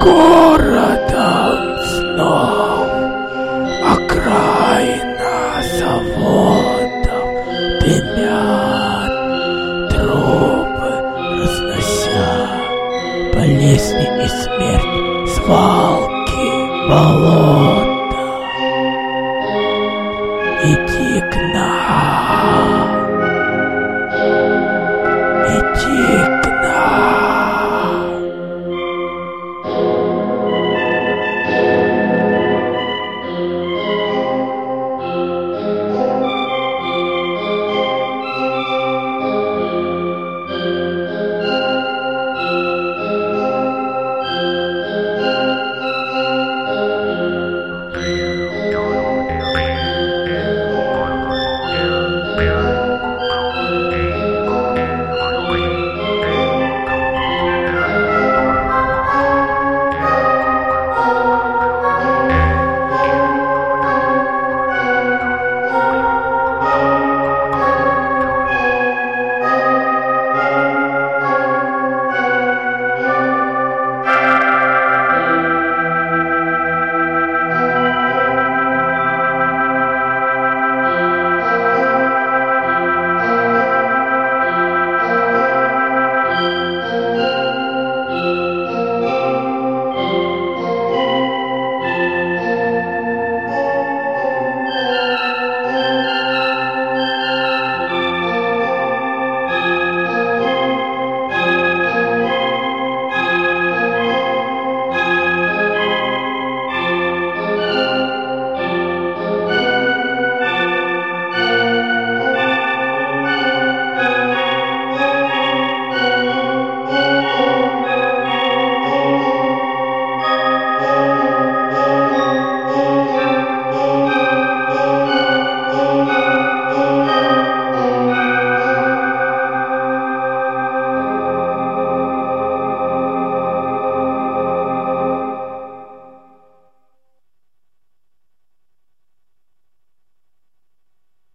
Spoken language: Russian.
городом снов, окраина заводов дымят, трубы разнося болезни и смерть, свалки, болота. Иди к нам.